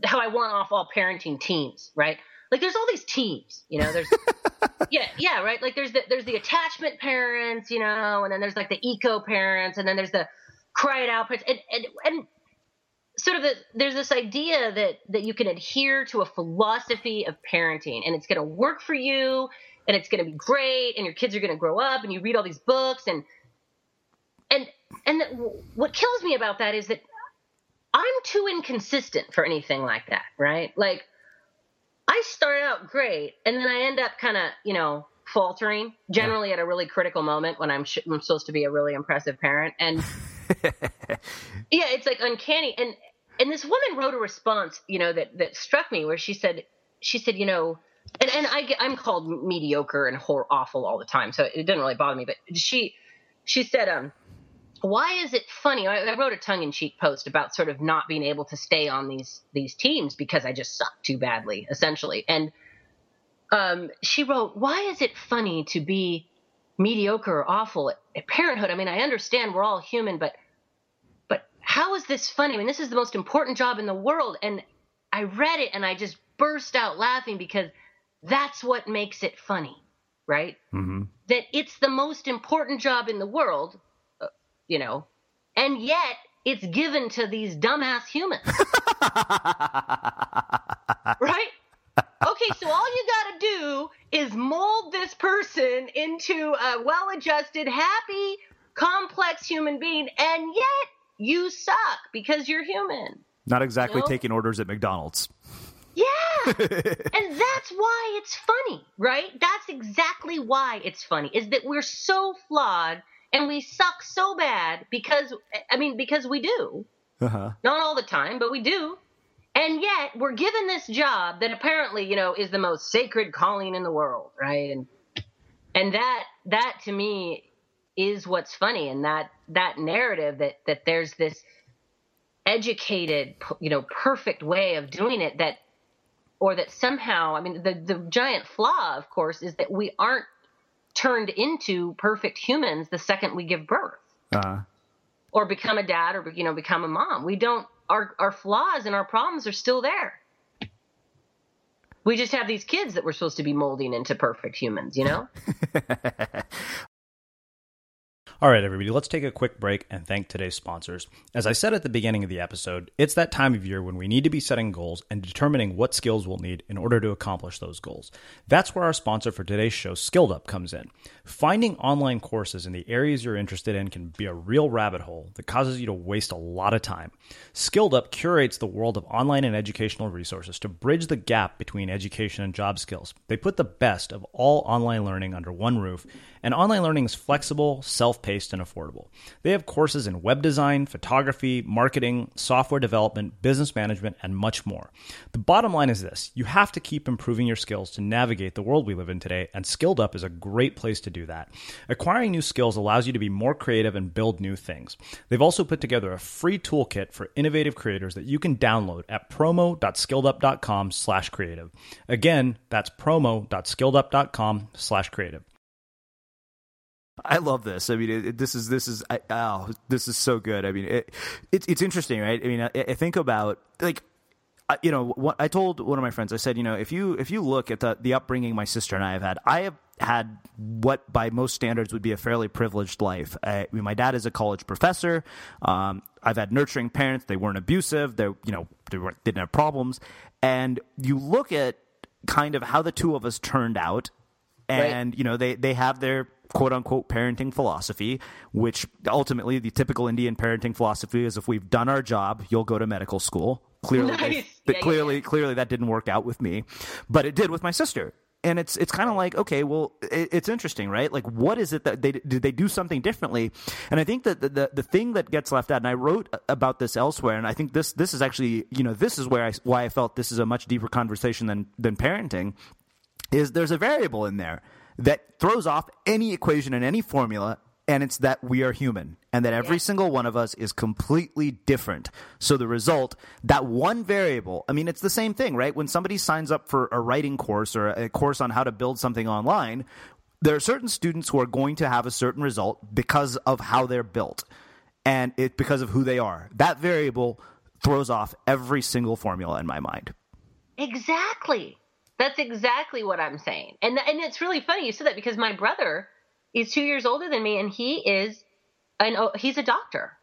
how I want off all parenting teams, right? Like there's all these teams, you know. There's (laughs) yeah, yeah, right. Like there's the there's the attachment parents, you know, and then there's like the eco parents, and then there's the cry it out parents, and and, and sort of the, there's this idea that that you can adhere to a philosophy of parenting, and it's going to work for you, and it's going to be great, and your kids are going to grow up, and you read all these books, and and and what kills me about that is that I'm too inconsistent for anything like that, right? Like I start out great, and then I end up kind of, you know, faltering. Generally, at a really critical moment when I'm, sh- I'm supposed to be a really impressive parent, and (laughs) yeah, it's like uncanny. And and this woman wrote a response, you know, that that struck me, where she said, she said, you know, and and I I'm called mediocre and hor- awful all the time, so it didn't really bother me. But she she said, um, why is it funny? I, wrote a tongue in cheek post about sort of not being able to stay on these these teams because I just suck too badly, essentially. And um, she wrote, why is it funny to be mediocre or awful at, at parenthood? I mean, I understand we're all human, but but how is this funny? I mean, this is the most important job in the world. And I read it and I just burst out laughing because that's what makes it funny, right? Mm-hmm. That it's the most important job in the world, you know, and yet it's given to these dumbass humans. (laughs) right? Okay, so all you got to do is mold this person into a well adjusted, happy, complex human being, and yet you suck because you're human. Not exactly You know? taking orders at McDonald's. Yeah. (laughs) and that's why it's funny, right? That's exactly why it's funny is that we're so flawed and we suck so bad because I mean because we do. Uh-huh. Not all the time, but we do. And yet we're given this job that apparently, you know, is the most sacred calling in the world, right? And and that that to me is what's funny and that that narrative that that there's this educated, you know, perfect way of doing it that or that somehow, I mean, the, the giant flaw, of course, is that we aren't turned into perfect humans the second we give birth Uh, or become a dad or, you know, become a mom. We don't, our, our flaws and our problems are still there. We just have these kids that we're supposed to be molding into perfect humans, you know? (laughs) All right, everybody, let's take a quick break and thank today's sponsors. As I said at the beginning of the episode, it's that time of year when we need to be setting goals and determining what skills we'll need in order to accomplish those goals. That's where our sponsor for today's show, Skilled Up, comes in. Finding online courses in the areas you're interested in can be a real rabbit hole that causes you to waste a lot of time. Skilled Up curates the world of online and educational resources to bridge the gap between education and job skills. They put the best of all online learning under one roof, and online learning is flexible, self paced, and affordable. They have courses in web design, photography, marketing, software development, business management, and much more. The bottom line is this you have to keep improving your skills to navigate the world we live in today, and Skilled Up is a great place to do that. Acquiring new skills allows you to be more creative and build new things. They've also put together a free toolkit for innovative creators that you can download at promo.skilledup.com slash creative. Again, that's promo.skilledup.com slash creative. I love this. I mean, it, it- this is this is I, oh, this is so good. I mean, it, it's it's interesting, right? I mean, I, I think about like I- you know, what I told one of my friends, I said, you know, if you if you look at the the upbringing my sister and I have had, I have had what by most standards would be a fairly privileged life. I, I mean, my dad is a college professor. Um, I've had nurturing parents; they weren't abusive. They, you know, they weren't, didn't have problems. And you look at kind of how the two of us turned out, and you know, they they have their quote unquote parenting philosophy, which ultimately the typical Indian parenting philosophy is if we've done our job, you'll go to medical school. Clearly, they- (laughs) Nice. but Yeah, yeah, clearly, clearly that didn't work out with me, but it did with my sister. And it's it's kind of like okay, well, it, it's interesting, right? Like, what is it that they did they do something differently? And I think that the, the the thing that gets left out, and I wrote about this elsewhere, and I think this this is actually you know this is where I why I felt this is a much deeper conversation than than parenting is there's a variable in there that throws off any equation and any formula and it's that we are human and that every single one of us is completely different so the result that one variable i mean it's the same thing right when somebody signs up for a writing course or a course on how to build something online there are certain students who are going to have a certain result because of how they're built and it because of who they are. That variable throws off every single formula in my mind. Exactly. That's exactly what I'm saying. And and it's really funny you said that because my brother is 2 years older than me and he is an he's a doctor.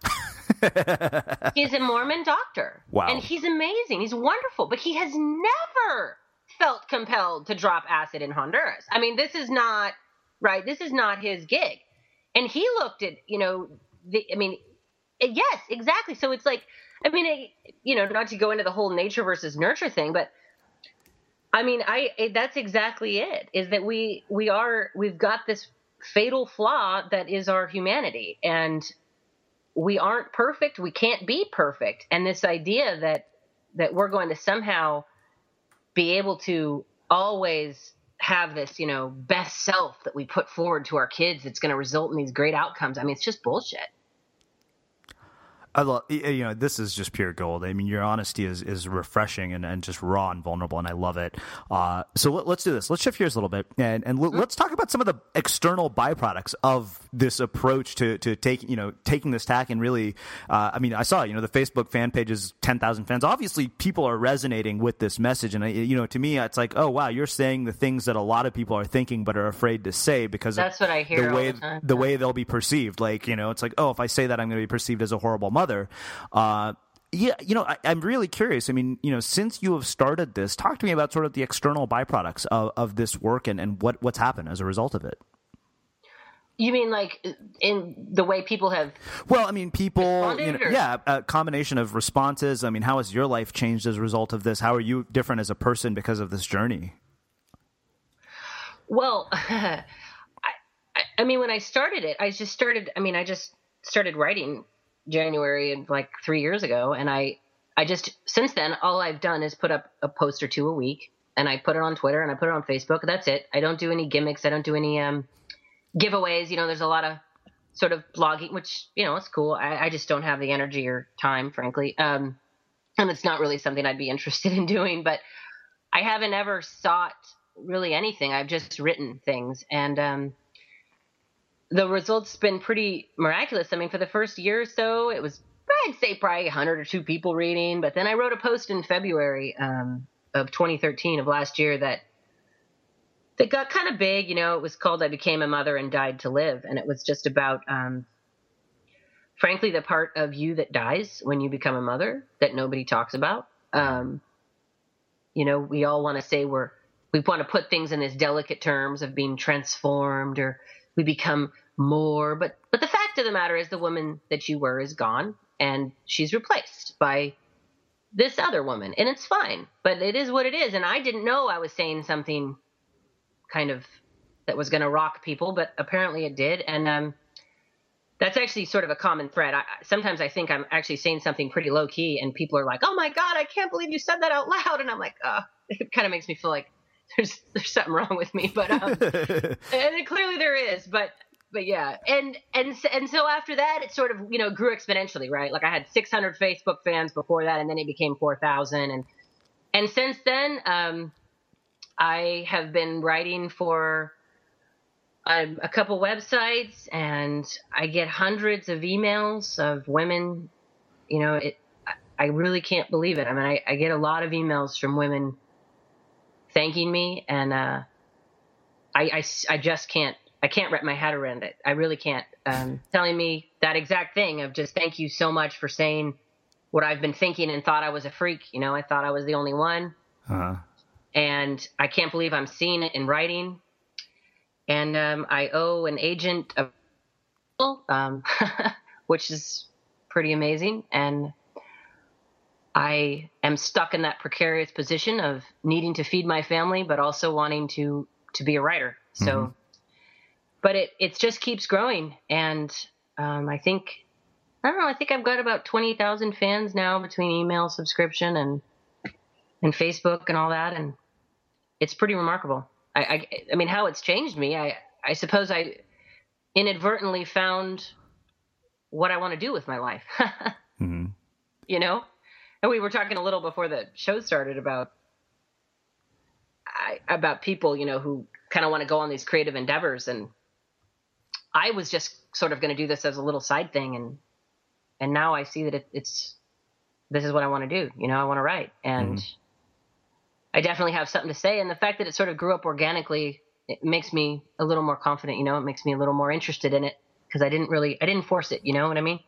(laughs) he's a Mormon doctor. Wow. And he's amazing. He's wonderful, but he has never felt compelled to drop acid in Honduras. I mean, this is not right. This is not his gig. And he looked at, you know, the I mean, yes, exactly. So it's like I mean, it, you know, not to go into the whole nature versus nurture thing, but I mean, I it, that's exactly it. Is that we we are we've got this fatal flaw that is our humanity, and we aren't perfect. We can't be perfect, and this idea that that we're going to somehow be able to always have this, you know, best self that we put forward to our kids that's going to result in these great outcomes. I mean, it's just bullshit. I love you know this is just pure gold. I mean your honesty is, is refreshing and, and just raw and vulnerable, and I love it. Uh, so let, us do this. Let's shift gears a little bit and and l- let's talk about some of the external byproducts of this approach to to taking you know taking this tack and really. Uh, I mean I saw you know the Facebook fan page is ten thousand fans. Obviously people are resonating with this message, and I, you know to me it's like oh wow you're saying the things that a lot of people are thinking but are afraid to say because that's what I hear the way the, the way they'll be perceived. Like you know it's like oh if I say that I'm going to be perceived as a horrible mother mother. Uh, yeah, you know, I, am really curious. I mean, you know, since you have started this, talk to me about sort of the external byproducts of, of this work and, and what, what's happened as a result of it. You mean like in the way people have? Well, I mean, people, you know, yeah, a combination of responses. I mean, how has your life changed as a result of this? How are you different as a person because of this journey? Well, (laughs) I, I mean, when I started it, I just started. I mean, I just started writing January and like three years ago, and I I just since then all I've done is put up a post or two a week, and I put it on Twitter and I put it on Facebook. That's it. I don't do any gimmicks. I don't do any um, giveaways. You know, there's a lot of sort of blogging, which you know it's cool. I, I just don't have the energy or time, frankly, um, and it's not really something I'd be (laughs) interested in doing. But I haven't ever sought really anything. I've just written things, and um, the results been pretty miraculous. I mean, for the first year or so, it was I'd say probably 100 or two people reading. But then I wrote a post in February um, of 2013 of last year that that got kind of big. You know, it was called "I Became a Mother and Died to Live," and it was just about, um, frankly, the part of you that dies when you become a mother that nobody talks about. Um, you know, we all want to say we're we want to put things in these delicate terms of being transformed or we become more. But but the fact of the matter is, the woman that you were is gone, and she's replaced by this other woman, and it's fine. But it is what it is, and I didn't know I was saying something kind of that was going to rock people, but apparently it did, and um, that's actually sort of a common thread. I, sometimes I think I'm actually saying something pretty low key, and people are like, "Oh my god, I can't believe you said that out loud," and I'm like, "Oh," (laughs) it kind of makes me feel like (laughs) there's there's something wrong with me, but um, (laughs) and clearly there is, but but yeah, and and and so after that, it sort of you know grew exponentially, right? Like I had 600 Facebook fans before that, and then it became 4,000, and and since then, um, I have been writing for a, a couple websites, and I get hundreds of emails of women. You know, it. I really can't believe it. I mean, I, I get a lot of emails from women thanking me, and uh, I, I, I just can't I can't wrap my head around it. I really can't. Um, telling me that exact thing of just thank you so much for saying what I've been thinking and thought I was a freak. You know, I thought I was the only one, uh-huh. and I can't believe I'm seeing it in writing. And um, I owe an agent a um, (laughs) which is pretty amazing. And I am stuck in that precarious position of needing to feed my family, but also wanting to to be a writer. So, mm-hmm. but it it just keeps growing, and um, I think I don't know. I think I've got about twenty thousand fans now between email subscription and and Facebook and all that, and it's pretty remarkable. I I, I mean, how it's changed me. I I suppose I inadvertently found what I want to do with my life. (laughs) mm-hmm. You know, and (laughs) we were talking a little before the show started about I, about people, you know, who kind of want to go on these creative endeavors. And I was just sort of going to do this as a little side thing. And, and now I see that it, it's, this is what I want to do. You know, I want to write and mm-hmm. I definitely have something to say. And the fact that it sort of grew up organically, it makes me a little more confident, you know, it makes me a little more interested in it because I didn't really, I didn't force it. You know what I mean?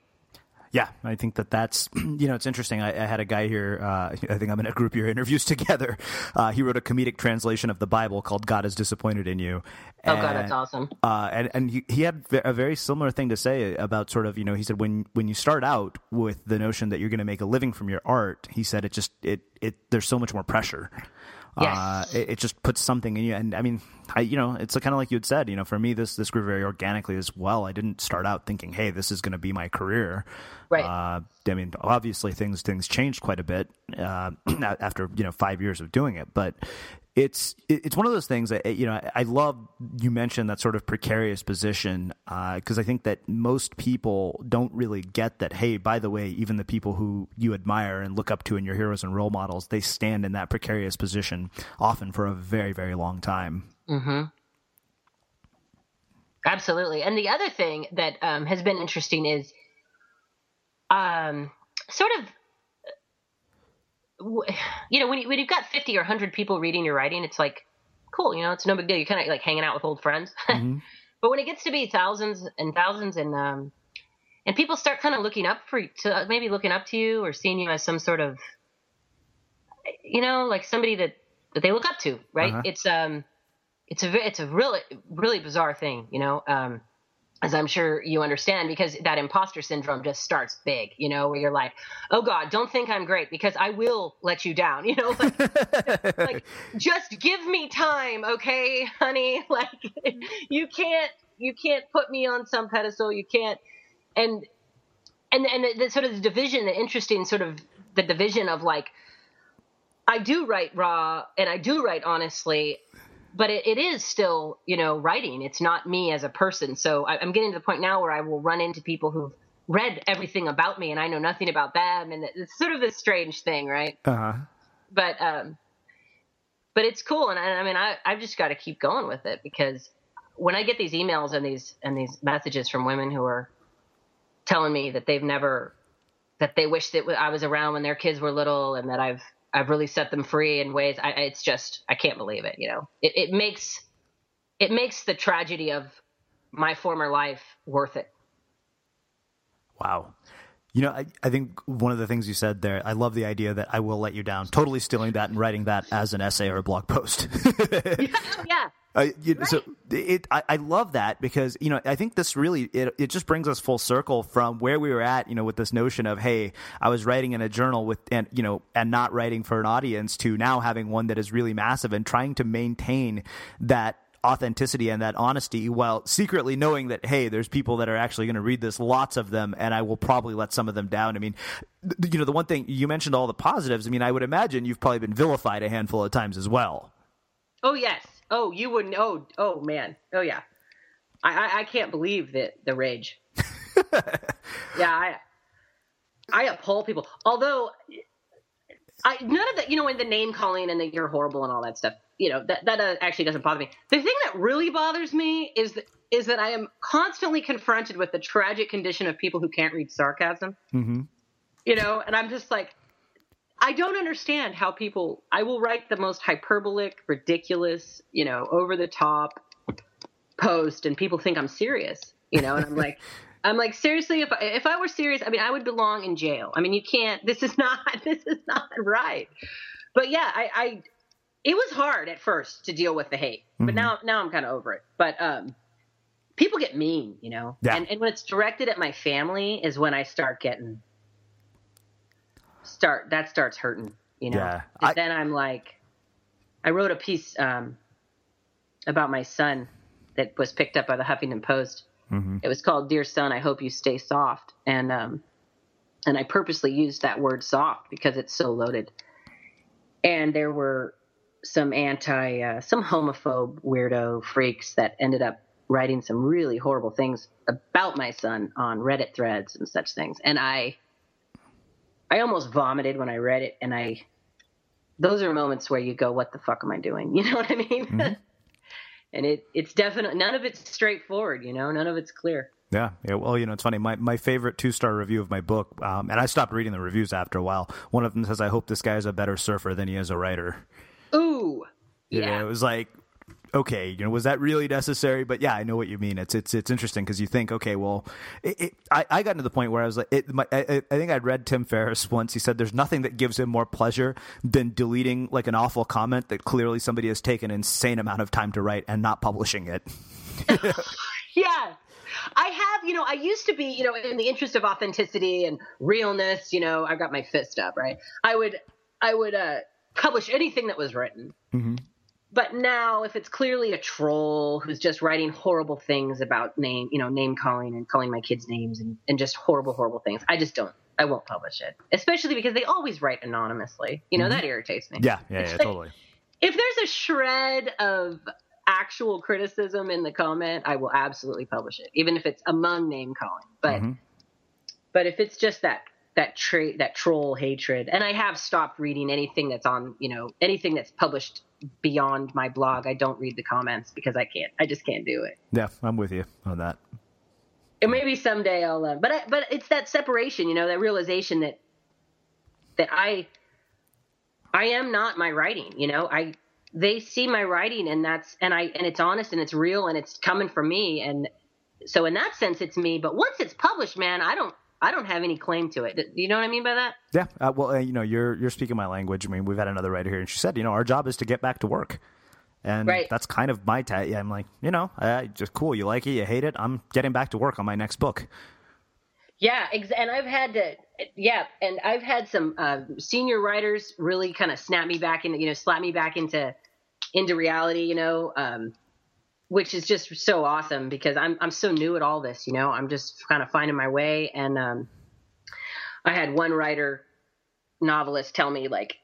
Yeah, I think that that's (clears throat) you know it's interesting. I, I had a guy here. Uh, (laughs) I think I'm in a group your interviews (laughs) together. Uh, he wrote a comedic translation of the Bible called "God is Disappointed in You." And, oh God, that's awesome. Uh, and and he, he had a very similar thing to say about sort of you know he said when when you start out with the notion that you're going to make a living from your art, he said it just it it there's so much more pressure. Yes. Uh, it, it, just puts something in you. And I mean, I, you know, it's kind of like you had said, you know, for me, this, this grew very organically as well. I didn't start out thinking, Hey, this is going to be my career. Right. Uh, I mean, obviously things, things changed quite a bit, uh, (clears throat) after, you know, five years of doing it, but it's it's one of those things that you know I love you mentioned that sort of precarious position because uh, I think that most people don't really get that hey by the way even the people who you admire and look up to in your heroes and role models they stand in that precarious position often for a very very long time. Mm-hmm. Absolutely, and the other thing that um, has been interesting is um, sort of (sighs) you know, when, you, when you've got 50 or 100 people reading your writing, it's like, cool, you know, it's no big deal. You're kind of like hanging out with old friends. (laughs) Mm-hmm. but when it gets to be thousands and thousands and, um, and people start kind of looking up for to maybe looking up to you or seeing you as some sort of, you know, like somebody that, that they look up to, right? Uh-huh. It's, um, it's a, it's a really, really bizarre thing, you know? Um, as I'm sure you understand, because that imposter syndrome just starts big, you know, where you're like, oh God, don't think I'm great because I will let you down, (laughs) you know, like, like just give me time, okay, honey? (laughs) Like mm-hmm. you can't, you can't put me on some pedestal. You can't, and, and, and the, the sort of the division, the interesting sort of the division of like, I do write raw and I do write honestly but it, it is still, you know, writing. It's not me as a person. So I, am getting to the point now where I will run into people who've read everything about me and I know nothing about them. And it's sort of this strange thing, right? Uh-huh. But, um, but it's cool. And I, I mean, I, I've just got to keep going with it because when I get these emails and these, and these messages from women who are telling me that they've never, that they wish that I was around when their kids were little and that I've, I've really set them free in ways. I, it's just I can't believe it. You know, it, it makes it makes the tragedy of my former life worth it. Wow. You know, I, I think one of the things you said there, I love the idea that I will let you down. Totally stealing that and writing that as an essay or a blog post. (laughs) (laughs) yeah, yeah. Uh, you, right. So it, I, I, love that because you know I think this really it, it just brings us full circle from where we were at you know with this notion of hey I was writing in a journal with and you know and not writing for an audience to now having one that is really massive and trying to maintain that authenticity and that honesty while secretly knowing that hey there's people that are actually going to read this lots of them and I will probably let some of them down. I mean you know the one thing you mentioned all the positives. I mean I would imagine you've probably been vilified a handful of times as well. Oh yes Oh, you wouldn't. Oh, oh man. Oh yeah. I I, I can't believe that the rage. (laughs) yeah, I I appall people. Although I none of that. You know, when the name calling and the you're horrible and all that stuff. You know that that uh, actually doesn't bother me. The thing that really bothers me is that is that I am constantly confronted with the tragic condition of people who can't read sarcasm. Mm-hmm. You know, and I'm just like, I don't understand how people. I will write the most hyperbolic, ridiculous, you know, over the top post, and people think I'm serious. You know, and I'm like, (laughs) I'm like, seriously, if I, if I were serious, I mean, I would belong in jail. I mean, you can't. This is not. (laughs) This is not right. But yeah, I, I it was hard at first to deal with the hate, but mm-hmm. now now I'm kind of over it. But um, people get mean, you know, yeah. and and when it's directed at my family is when I start getting start that starts hurting, you know. Yeah, I, then I'm like, I wrote a piece um, about my son that was picked up by the Huffington Post. Mm-hmm. It was called "Dear Son, I Hope You Stay Soft," and um, and I purposely used that word "soft" because it's so loaded. And there were some anti, uh, some homophobe weirdo freaks that ended up writing some really horrible things about my son on Reddit threads and such things. And I I almost vomited when I read it, and I those are moments where you go, "What the fuck am I doing?" (laughs) You know what I mean? Mm-hmm. (laughs) and it it's definitely none of it's straightforward. You know, none of it's clear. Yeah, yeah. Well, you know, it's funny. My my favorite two star review of my book, um, and I stopped reading the reviews after a while. One of them says, "I hope this guy is a better surfer than he is a writer." Ooh, yeah. yeah. it was like, okay, you know, was that really necessary? But yeah, I know what you mean. It's it's it's interesting because you think, okay, well, it, it, I I got to the point where I was like, it, my, I, I think I'd read Tim Ferriss once. He said, "There's nothing that gives him more pleasure than deleting like an awful comment that clearly somebody has taken an insane amount of time to write and not publishing it." (laughs) (laughs) yeah. I have, you know, I used to be, you know, in the interest of authenticity and realness, you know, I've got my fist up, right? I would, I would uh, publish anything that was written. Mm-hmm. But now, if it's clearly a troll who's just writing horrible things about name, you know, name calling and calling my kids names and, and just horrible, horrible things, I just don't. I won't publish it, especially because they always write anonymously. You know, mm-hmm. that irritates me. Yeah, yeah, yeah like, totally. If there's a shred of actual criticism in the comment, I will absolutely publish it, even if it's among name calling. But mm-hmm. but if it's just that that trait that troll hatred, and I have stopped reading anything that's on you know anything that's published beyond my blog. I don't read the comments because I can't. I just can't do it. Yeah, I'm with you on that. And maybe someday I'll. Uh, but I, but it's that separation, you know, that realization that that I I am not my writing. You know, I they see my writing and that's and I and it's honest and it's real and it's coming from me and so in that sense it's me. But once it's published, man, I don't I don't have any claim to it. Do you know what I mean by that? Yeah. Uh, well, uh, you know, you're you're speaking my language. I mean, we've had another writer here, and she said, you know, our job is to get back to work, and right. that's kind of my ta- yeah, I'm like, you know, uh, just cool. You like it, you hate it. I'm getting back to work on my next book. Yeah, ex- and I've had to, yeah, and I've had some uh, senior writers really kind of snap me back into, you know, slap me back into into reality, you know. Um, which is just so awesome because I'm I'm so new at all this, you know. I'm just kind of finding my way, and um, I had one writer novelist tell me like,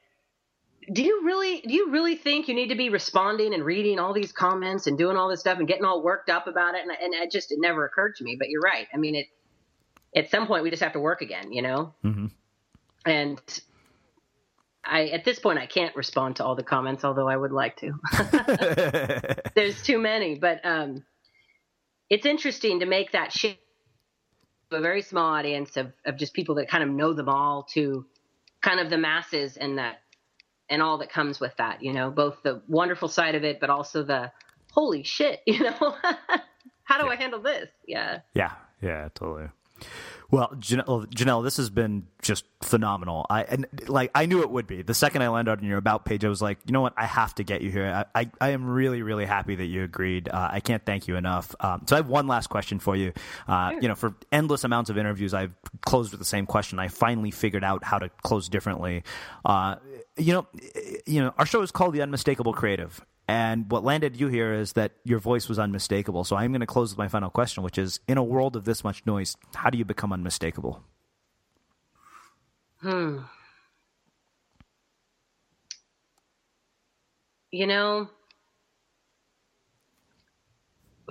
"Do you really do you really think you need to be responding and reading all these comments and doing all this stuff and getting all worked up about it?" And, and it just it never occurred to me. But you're right. I mean, it at some point we just have to work again, you know. Mm-hmm. And I at this point I can't respond to all the comments, although I would like to. (laughs) There's too many, but um, it's interesting to make that shift to a very small audience of, of just people that kind of know them all to kind of the masses and that and all that comes with that, you know, both the wonderful side of it, but also the holy shit, (laughs) you know, (laughs) how do yeah. I handle this? Yeah. Yeah. Yeah, totally. Well, Janelle, Janelle, this has been just phenomenal. I and like I knew it would be. The second I landed on your about page, I was like, you know what, I have to get you here. I I, I am really really happy that you agreed. Uh, I can't thank you enough. Um, so I have one last question for you. Uh, You know, for endless amounts of interviews, I've closed with the same question. I finally figured out how to close differently. Uh, you know, you know, our show is called the Unmistakable Creative, and what landed you here is that your voice was unmistakable. So I'm going to close with my final question, which is in a world of this much noise, how do you become unmistakable? Hmm. You know,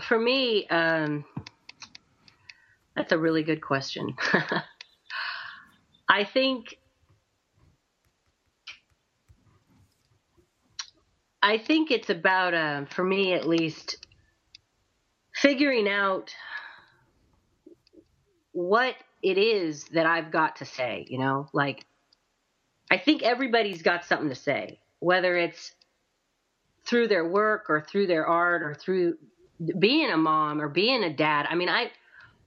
for me, um, that's a really good question. (laughs) I think I think it's about, uh, for me at least, figuring out what it is that I've got to say, you know? Like, I think everybody's got something to say, whether it's through their work or through their art or through being a mom or being a dad. I mean, I.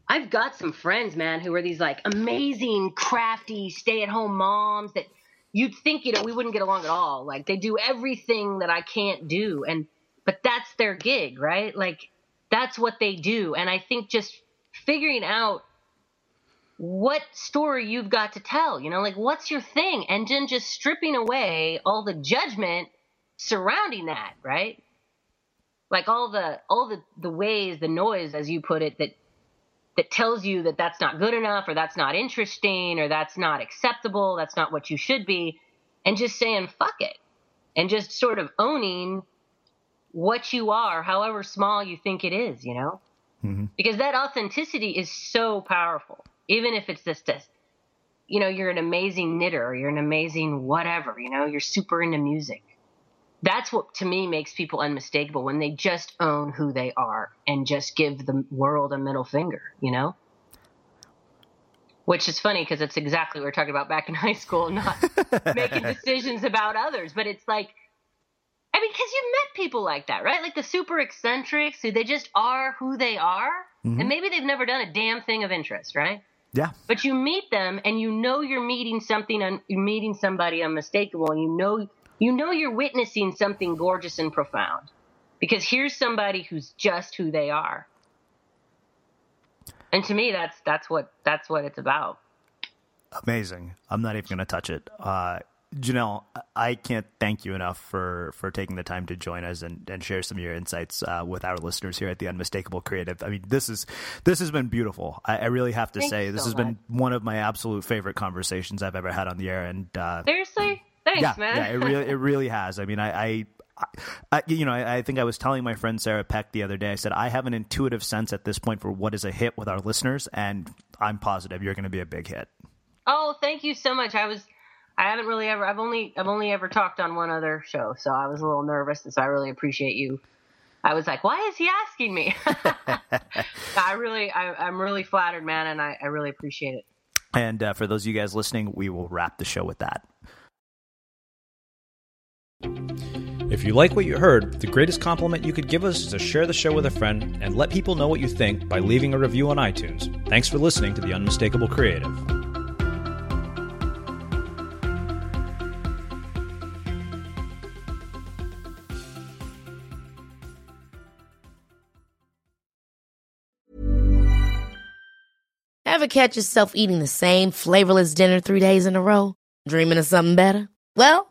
I've got some friends, man, who are these like amazing, crafty, stay at home moms that you'd think you know we wouldn't get along at all. Like they do everything that i can't do. And but that's their gig right? Like that's what they do. And i think just figuring out what story you've got to tell you know like what's your thing? And then just stripping away all the judgment surrounding that right? Like all the all the the ways the noise as you put it that that tells you that that's not good enough or that's not interesting or that's not acceptable, that's not what you should be, and just saying fuck it and just sort of owning what you are, however small you think it is, you know? Mm-hmm. Because that authenticity is so powerful, even if it's just this, you know, you're an amazing knitter or you're an amazing whatever, you know, you're super into music. That's what to me makes people unmistakable when they just own who they are and just give the world a middle finger, you know? Which is funny because it's exactly what we are talking about back in (laughs) high school, not (laughs) making decisions about others. But it's like, I mean, because you've met people like that, right? Like the super eccentrics who they just are who they are. Mm-hmm. And maybe they've never done a damn thing of interest, right? Yeah. But you meet them and you know you're meeting something, un- you're meeting somebody unmistakable, and you know you know you're witnessing something gorgeous and profound because here's somebody who's just who they are. And to me, that's that's what that's what it's about. Amazing. I'm not even going to touch it. Uh, Janelle, I can't thank you enough for, for taking the time to join us and, and share some of your insights uh, with our listeners here at the Unmistakable Creative. I mean, this is this has been beautiful. I, I really have to Thanks say, this so has much. been one of my absolute favorite conversations I've ever had on the air. And uh, seriously, thanks, yeah, man. yeah, it really it really has. I mean, I. I I, you know, I, I think I was telling my friend Sarah Peck the other day. I said I have an intuitive sense at this point for what is a hit with our listeners, and I'm positive you're going to be a big hit. Oh, thank you so much. I was I haven't really ever I've only I've only ever talked on one other show, so I was a little nervous and so I really appreciate you. I was like, why is he asking me? (laughs) I really I, I'm really flattered, man, and I, I really appreciate it. And uh, for those of you guys listening, we will wrap the show with that. If you like what you heard, the greatest compliment you could give us is to share the show with a friend and let people know what you think by leaving a review on iTunes. Thanks for listening to The Unmistakable Creative. Ever catch yourself eating the same flavorless dinner three days in a row? Dreaming of something better? Well,